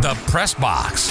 The Press Box.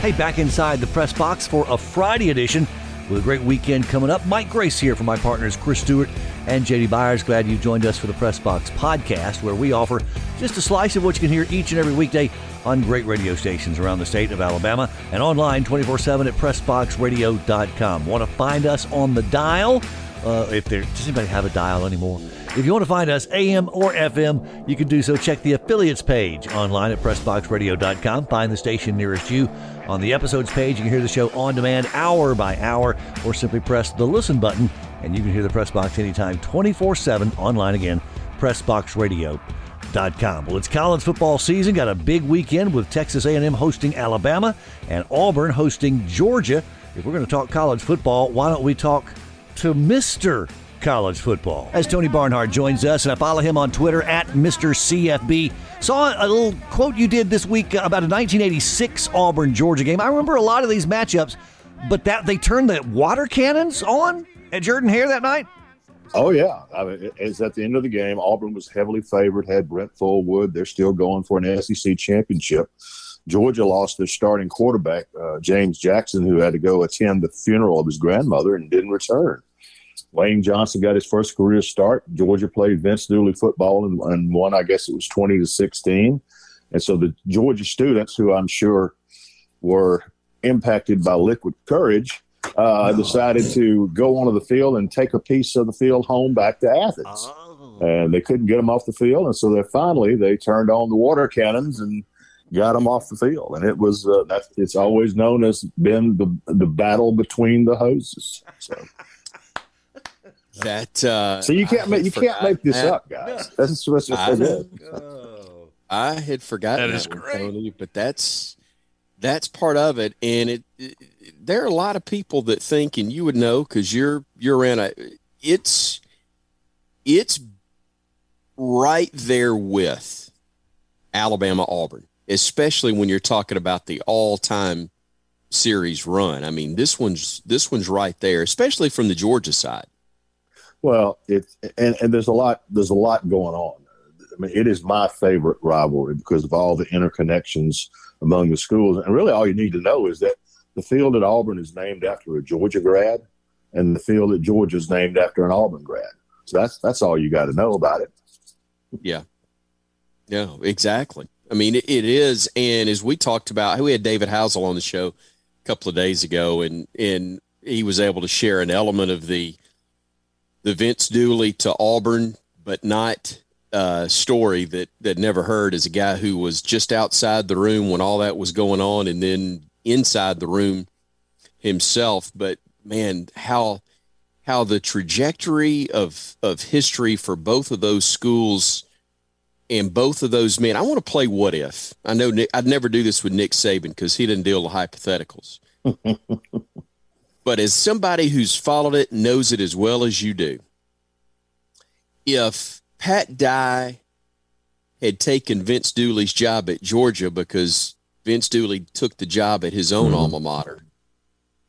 Hey, back inside the press box for a Friday edition with a great weekend coming up. Mike Grace here for my partners Chris Stewart and JD Byers. Glad you joined us for the Press Box podcast, where we offer just a slice of what you can hear each and every weekday on great radio stations around the state of Alabama and online 24 7 at PressBoxRadio.com. Want to find us on the dial? Uh, if there does anybody have a dial anymore? If you want to find us AM or FM, you can do so. Check the affiliates page online at PressBoxRadio.com. Find the station nearest you. On the episodes page, you can hear the show on demand hour by hour, or simply press the listen button and you can hear the Press Box anytime 24 7 online again, PressBoxRadio.com. Well, it's college football season. Got a big weekend with Texas A&M hosting Alabama and Auburn hosting Georgia. If we're going to talk college football, why don't we talk to Mr college football. As Tony Barnhart joins us, and I follow him on Twitter at Mr. CFB. Saw a little quote you did this week about a 1986 Auburn Georgia game. I remember a lot of these matchups, but that they turned the water cannons on at Jordan Hare that night. Oh yeah, I mean, it's at the end of the game. Auburn was heavily favored. Had Brent Fullwood. They're still going for an SEC championship. Georgia lost their starting quarterback, uh, James Jackson, who had to go attend the funeral of his grandmother and didn't return. Wayne Johnson got his first career start. Georgia played Vince Dooley football and, and won, I guess it was 20 to 16. And so the Georgia students, who I'm sure were impacted by liquid courage, uh, decided to go onto the field and take a piece of the field home back to Athens. Oh. And they couldn't get them off the field. And so they finally they turned on the water cannons and got them off the field. And it was uh, that's it's always known as been the the battle between the hoses. So. That uh, so you can't make you can't make this that. up, guys. That's what's so good. Oh, I had forgotten that, is that great. Tony, but that's that's part of it, and it, it, there are a lot of people that think, and you would know because you're you're in a it's it's right there with Alabama Auburn, especially when you're talking about the all time series run. I mean, this one's this one's right there, especially from the Georgia side. Well, it's and, and there's a lot there's a lot going on. I mean, it is my favorite rivalry because of all the interconnections among the schools. And really, all you need to know is that the field at Auburn is named after a Georgia grad, and the field at Georgia is named after an Auburn grad. So that's that's all you got to know about it. Yeah, yeah, exactly. I mean, it, it is, and as we talked about, we had David Housel on the show a couple of days ago, and and he was able to share an element of the the Vince Dooley to Auburn, but not uh, story that that never heard as a guy who was just outside the room when all that was going on, and then inside the room himself. But man, how how the trajectory of of history for both of those schools and both of those men. I want to play what if. I know Nick, I'd never do this with Nick Saban because he didn't deal with hypotheticals. But as somebody who's followed it knows it as well as you do, if Pat Dye had taken Vince Dooley's job at Georgia because Vince Dooley took the job at his own mm-hmm. alma mater,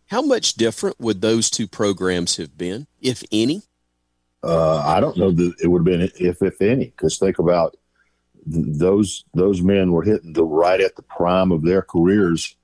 how much different would those two programs have been, if any? Uh, I don't know that it would have been if if any. Because think about th- those those men were hitting the right at the prime of their careers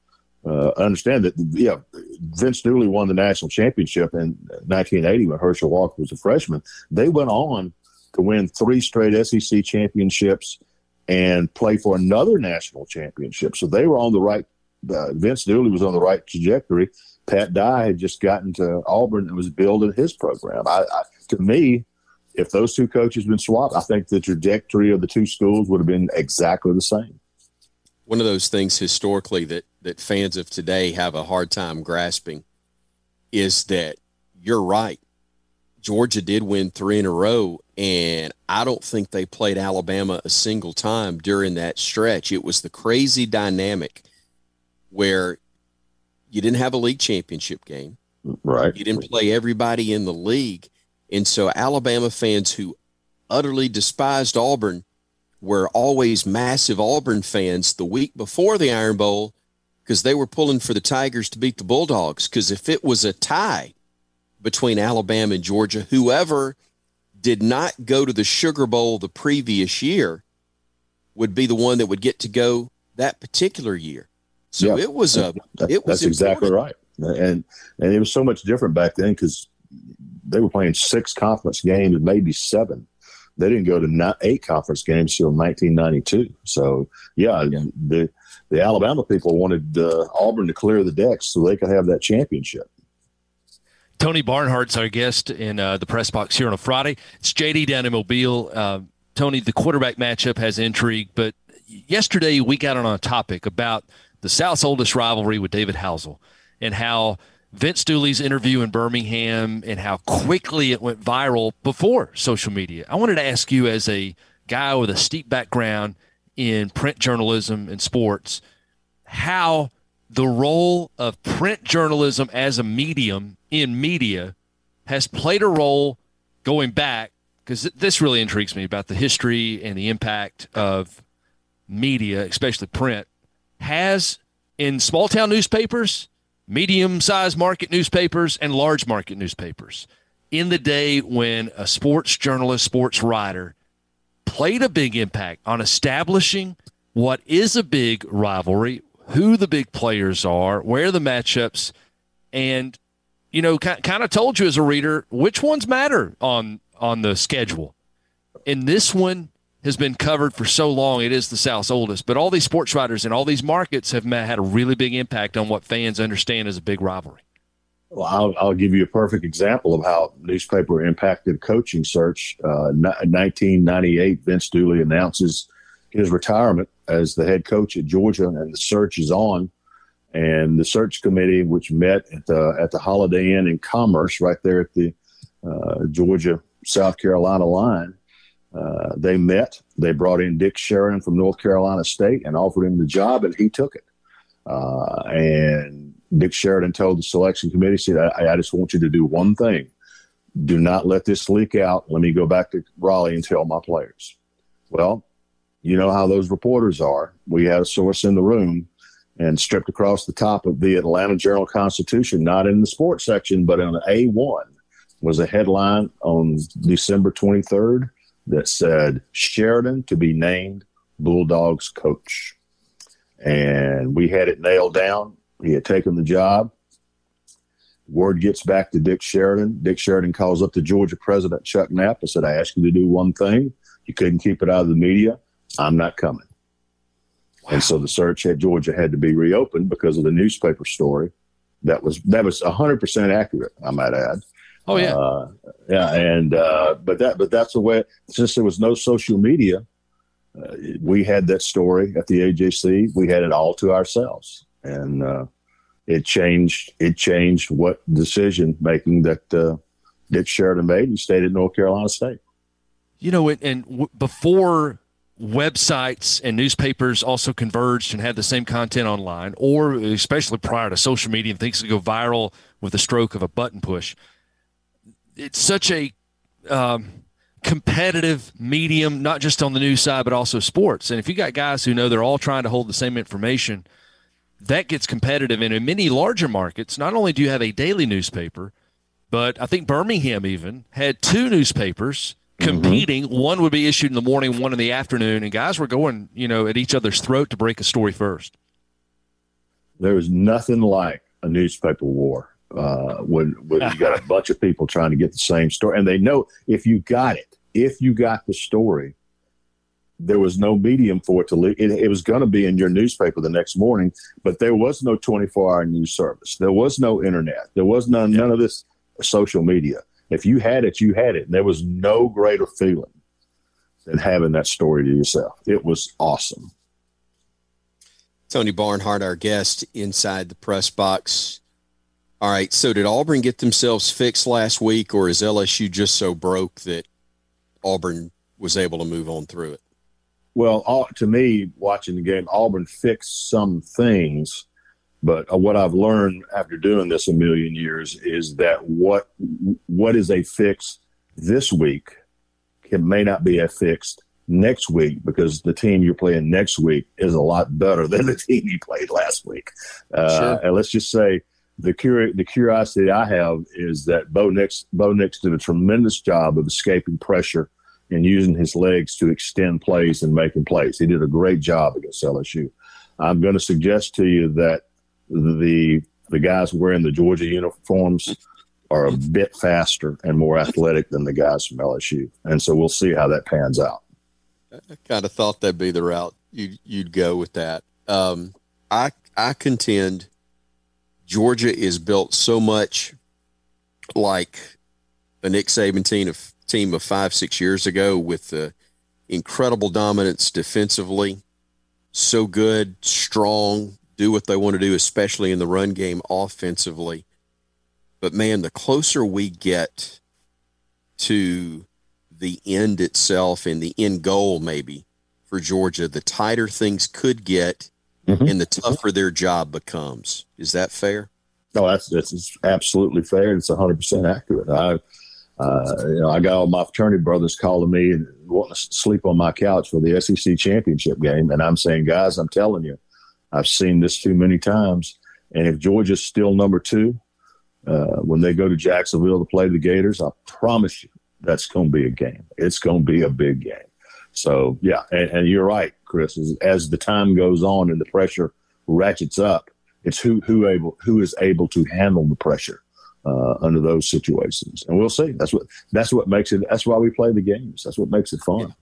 uh, understand that, yeah, Vince Dooley won the national championship in 1980 when Herschel Walker was a freshman. They went on to win three straight SEC championships and play for another national championship. So they were on the right. Uh, Vince Dooley was on the right trajectory. Pat Dye had just gotten to Auburn and was building his program. I, I, to me, if those two coaches had been swapped, I think the trajectory of the two schools would have been exactly the same. One of those things historically that that fans of today have a hard time grasping is that you're right. Georgia did win three in a row, and I don't think they played Alabama a single time during that stretch. It was the crazy dynamic where you didn't have a league championship game. Right. You didn't play everybody in the league. And so Alabama fans who utterly despised Auburn were always massive Auburn fans the week before the Iron Bowl because they were pulling for the Tigers to beat the Bulldogs. Because if it was a tie between Alabama and Georgia, whoever did not go to the Sugar Bowl the previous year would be the one that would get to go that particular year. So it was a it was that's exactly right, and and it was so much different back then because they were playing six conference games, maybe seven. They didn't go to eight conference games till 1992. So yeah, Yeah. the the Alabama people wanted uh, Auburn to clear the decks so they could have that championship. Tony Barnhart's our guest in uh, the press box here on a Friday. It's JD down in Mobile. Uh, Tony, the quarterback matchup has intrigue, but yesterday we got on a topic about the South's oldest rivalry with David Housel and how Vince Dooley's interview in Birmingham and how quickly it went viral before social media. I wanted to ask you, as a guy with a steep background in print journalism and sports, how the role of print journalism as a medium in media has played a role going back because this really intrigues me about the history and the impact of media, especially print, has in small town newspapers, medium sized market newspapers, and large market newspapers. In the day when a sports journalist, sports writer played a big impact on establishing what is a big rivalry, who the big players are, where the matchups, and you know, kind of told you as a reader which ones matter on on the schedule. And this one has been covered for so long; it is the South's oldest. But all these sports writers in all these markets have had a really big impact on what fans understand as a big rivalry. Well, I'll, I'll give you a perfect example of how newspaper impacted coaching search. Uh, in 1998, Vince Dooley announces his retirement as the head coach at Georgia, and the search is on. And the search committee, which met at the at the Holiday Inn in Commerce, right there at the uh, Georgia South Carolina line, uh, they met. They brought in Dick Sheridan from North Carolina State and offered him the job, and he took it. Uh, and Dick Sheridan told the selection committee, said, I, I just want you to do one thing. Do not let this leak out. Let me go back to Raleigh and tell my players. Well, you know how those reporters are. We had a source in the room and stripped across the top of the Atlanta Journal Constitution, not in the sports section, but on A1, was a headline on December 23rd that said, Sheridan to be named Bulldogs coach. And we had it nailed down. He had taken the job. Word gets back to Dick Sheridan. Dick Sheridan calls up the Georgia president, Chuck Knapp, and said, I asked you to do one thing. You couldn't keep it out of the media. I'm not coming. And so the search at Georgia had to be reopened because of the newspaper story. That was that was 100% accurate, I might add. Oh yeah, Uh, yeah, and uh, but that but that's the way. Since there was no social media, uh, we had that story at the AJC. We had it all to ourselves, and uh, it changed. It changed what decision making that uh, Dick Sheridan made and stayed at North Carolina State. you know, and, and w- before websites and newspapers also converged and had the same content online, or especially prior to social media and things that go viral with the stroke of a button push. It's such a um, competitive medium, not just on the news side, but also sports. And if you got guys who know they're all trying to hold the same information, that gets competitive. And in many larger markets, not only do you have a daily newspaper, but I think Birmingham even had two newspapers competing. One would be issued in the morning, one in the afternoon, and guys were going, you know, at each other's throat to break a story first. There was nothing like a newspaper war uh, when when you got a bunch of people trying to get the same story, and they know if you got it, if you got the story, there was no medium for it to leak. It, it was going to be in your newspaper the next morning, but there was no 24 hour news service. There was no internet. There was none, none of this social media. If you had it, you had it. And there was no greater feeling than having that story to yourself. It was awesome. Tony Barnhart, our guest inside the press box. All right. So did Auburn get themselves fixed last week, or is LSU just so broke that Auburn was able to move on through it? Well, all, to me, watching the game, Auburn fixed some things, but uh, what I've learned after doing this a million years is that what what is a fix this week can may not be a fix next week because the team you're playing next week is a lot better than the team you played last week. Uh, Sure. And let's just say the curi- the curiosity I have is that Bo Nix Bo Nix did a tremendous job of escaping pressure and using his legs to extend plays and making plays. He did a great job against LSU. I'm going to suggest to you that the the guys wearing the Georgia uniforms are a bit faster and more athletic than the guys from LSU, and so we'll see how that pans out. I kind of thought that'd be the route you you'd go with that. Um, I I contend Georgia is built so much like a Nick Saban team of team of five six years ago with the incredible dominance defensively, so good, strong, do what they want to do, especially in the run game offensively. But man, the closer we get to the end itself and the end goal, maybe for Georgia, the tighter things could get mm-hmm. and the tougher their job becomes. Is that fair? No, that's that's absolutely fair. It's hundred percent accurate. I, uh, you know, I got all my fraternity brothers calling me and wanting to sleep on my couch for the SEC championship game, and I'm saying, guys, I'm telling you, I've seen this too many times. And if Georgia's still number two uh, when they go to Jacksonville to play the Gators, I promise you that's going to be a game. It's going to be a big game. So yeah, and, and you're right, Chris. As, as, the time goes on and the pressure ratchets up, it's who who able who is able to handle the pressure uh, under those situations, and we'll see. That's what that's what makes it. That's why we play the games. That's what makes it fun.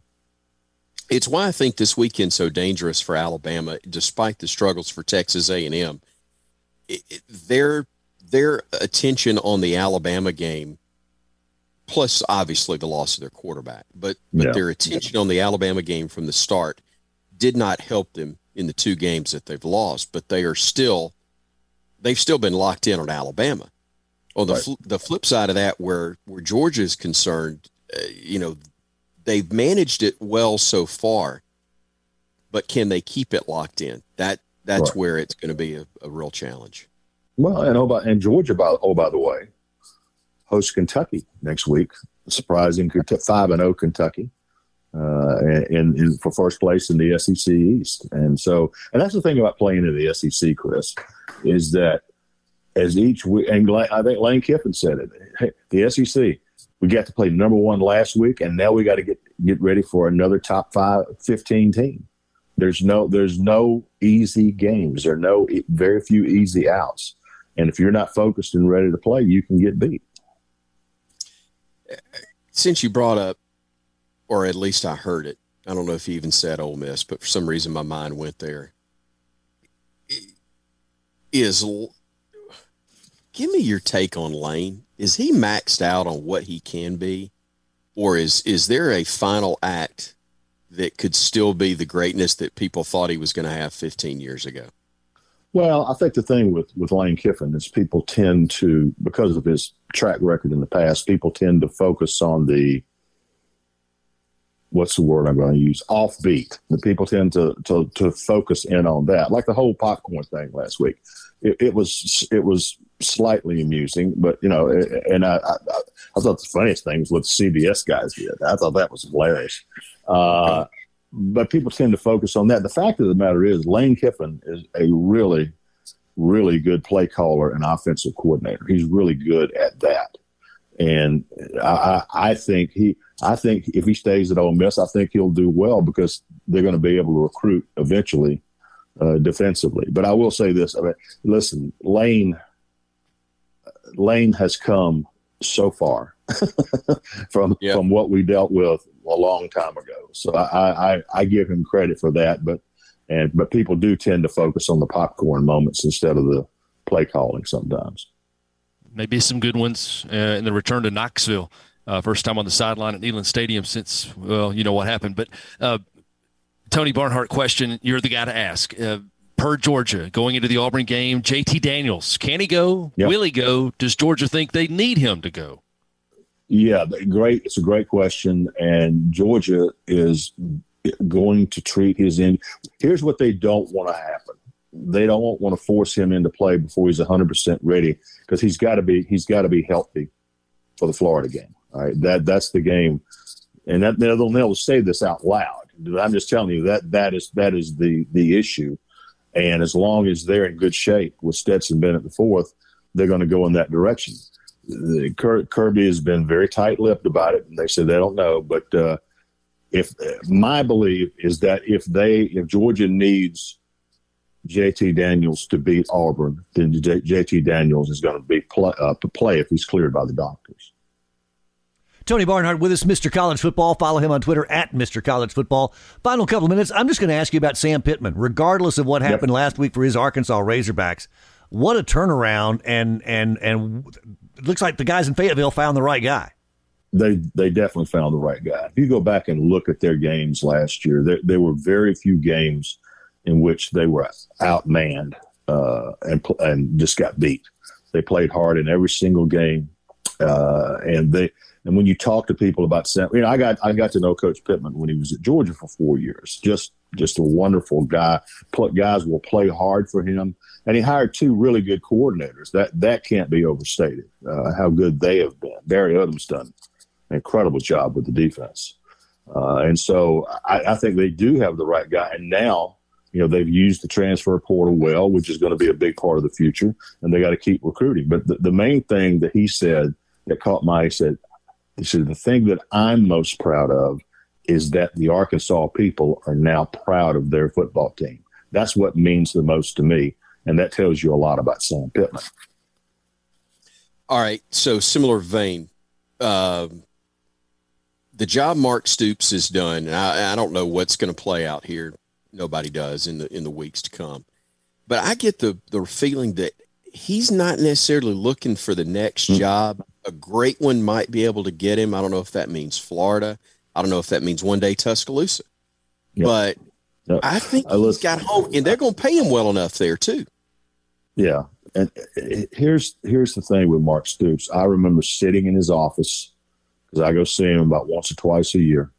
It's why I think this weekend's so dangerous for Alabama, despite the struggles for Texas A and M. Their their attention on the Alabama game plus obviously the loss of their quarterback. But but yeah. their attention on the Alabama game from the start did not help them in the two games that they've lost. But they are still they've still been locked in on Alabama. On the right. fl- the flip side of that, where where Georgia is concerned, uh, you know, they've managed it well so far, but can they keep it locked in? That that's right. where it's going to be a, a real challenge. Well, and oh, by, and Georgia, by, oh by the way, host Kentucky next week. Surprising five and zero oh Kentucky, uh, in, in, for first place in the SEC East. And so, and that's the thing about playing in the SEC, Chris, is that as each week, and I think Lane Kiffin said it. Hey, the SEC, we got to play number one last week, and now we got to get get ready for another top five, 15 team. There's no there's no easy games. There are no very few easy outs. And if you're not focused and ready to play, you can get beat since you brought up, or at least I heard it, I don't know if you even said Ole Miss, but for some reason my mind went there. Is give me your take on Lane. Is he maxed out on what he can be, or is is there a final act that could still be the greatness that people thought he was going to have 15 years ago? Well, I think the thing with, with Lane Kiffin is people tend to, because of his track record in the past, people tend to focus on the, what's the word I'm going to use? Offbeat. The people tend to, to, to focus in on that, like the whole popcorn thing last week. It, it was, it was slightly amusing, but you know, and I, I, I thought the funniest thing was what the CBS guys did. I thought that was hilarious. Uh, but people tend to focus on that. The fact of the matter is, Lane Kiffin is a really, really good play caller and offensive coordinator. He's really good at that, and I, I think he, I think if he stays at Ole Miss, I think he'll do well because they're going to be able to recruit eventually uh, defensively. But I will say this: I mean, listen, Lane, Lane has come so far from yep. from what we dealt with a long time ago. So I, I, I give him credit for that, but and but people do tend to focus on the popcorn moments instead of the play calling sometimes. Maybe some good ones uh, in the return to Knoxville. Uh, first time on the sideline at Neyland Stadium since well, you know what happened. But uh, Tony Barnhart question: You're the guy to ask. Per Georgia going into the Auburn game, JT Daniels, can he go? Yep. Will he go? Does Georgia think they need him to go? Yeah, great. It's a great question, and Georgia is going to treat his in. Here's what they don't want to happen. They don't want to force him into play before he's 100 percent ready because he's got to be he's got to be healthy for the Florida game. All right, that that's the game, and that they'll never say this out loud. I'm just telling you that that is that is the the issue. And as long as they're in good shape with Stetson Bennett the fourth, they're going to go in that direction. The, Kirby has been very tight-lipped about it, and they said they don't know. But uh, if my belief is that if they, if Georgia needs JT Daniels to beat Auburn, then JT Daniels is going to be play, uh, to play if he's cleared by the doctors. Tony Barnhart with us, Mr. College Football. Follow him on Twitter at Mr. College Football. Final couple of minutes. I'm just going to ask you about Sam Pittman, regardless of what happened yep. last week for his Arkansas Razorbacks. What a turnaround! And and and it looks like the guys in Fayetteville found the right guy. They they definitely found the right guy. If you go back and look at their games last year, there, there were very few games in which they were outmanned uh, and and just got beat. They played hard in every single game, uh, and they and when you talk to people about Sam, you know, I got I got to know Coach Pittman when he was at Georgia for four years. Just just a wonderful guy. Guys will play hard for him, and he hired two really good coordinators. That that can't be overstated. Uh, how good they have been. Barry Odom's done an incredible job with the defense, uh, and so I, I think they do have the right guy. And now you know they've used the transfer portal well, which is going to be a big part of the future, and they got to keep recruiting. But the, the main thing that he said that caught my eye said he said, The thing that I'm most proud of is that the Arkansas people are now proud of their football team. That's what means the most to me. And that tells you a lot about Sam Pittman. All right. So, similar vein. Uh, the job Mark Stoops has done, I, I don't know what's going to play out here. Nobody does in the in the weeks to come. But I get the the feeling that he's not necessarily looking for the next mm-hmm. job a great one might be able to get him. I don't know if that means Florida. I don't know if that means one day Tuscaloosa. Yep. But yep. I think I he's got home, and they're going to pay him well enough there too. Yeah, and eh, eh, here's here's the thing with Mark Stoops. I remember sitting in his office because I go see him about once or twice a year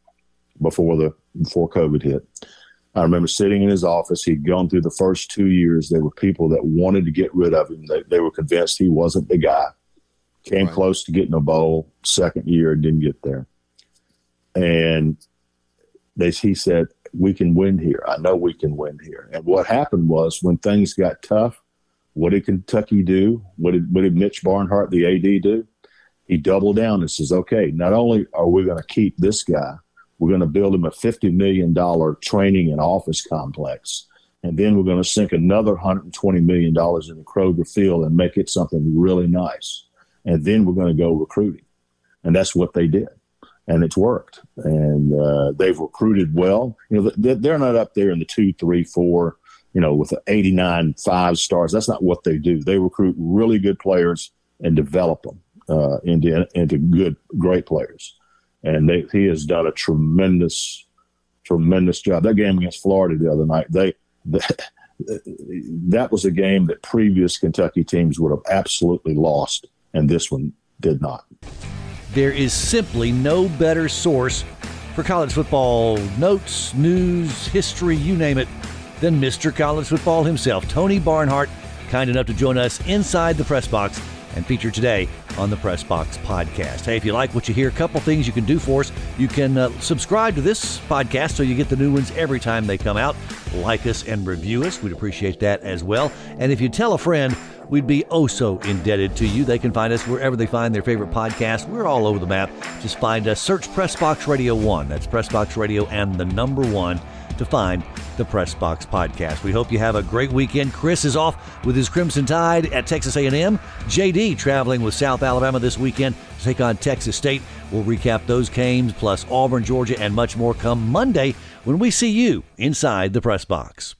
before the before COVID hit. I remember sitting in his office. He'd gone through the first two years. There were people that wanted to get rid of him. They, they were convinced he wasn't the guy. Came right. close to getting a bowl second year, and didn't get there. And they, he said, "We can win here. I know we can win here." And what happened was when things got tough, what did Kentucky do? What did what did Mitch Barnhart, the AD, do? He doubled down and says, "Okay, not only are we going to keep this guy, we're going to build him a fifty million dollar training and office complex." and then we're going to sink another $120 million in the Kroger field and make it something really nice and then we're going to go recruiting. And that's what they did. And it's worked. And uh, they've recruited well. You know, they're not up there in the two, three, four, you know, with 89 five stars. That's not what they do. They recruit really good players and develop them uh, into, into good, great players. And they, he has done a tremendous, tremendous job. That game against Florida the other night, they, that was a game that previous Kentucky teams would have absolutely lost and this one did not. There is simply no better source for college football notes, news, history, you name it, than Mr. College Football himself, Tony Barnhart, kind enough to join us inside the press box and featured today on the Press Box podcast. Hey, if you like what you hear, a couple things you can do for us. You can uh, subscribe to this podcast so you get the new ones every time they come out. Like us and review us. We'd appreciate that as well. And if you tell a friend, we'd be oh so indebted to you. They can find us wherever they find their favorite podcast. We're all over the map. Just find us, search Pressbox Radio 1. That's Pressbox Radio and the number one to find the Press Box podcast. We hope you have a great weekend. Chris is off with his Crimson Tide at Texas A&M. JD traveling with South Alabama this weekend to take on Texas State. We'll recap those games plus Auburn, Georgia, and much more come Monday when we see you inside the Press Box.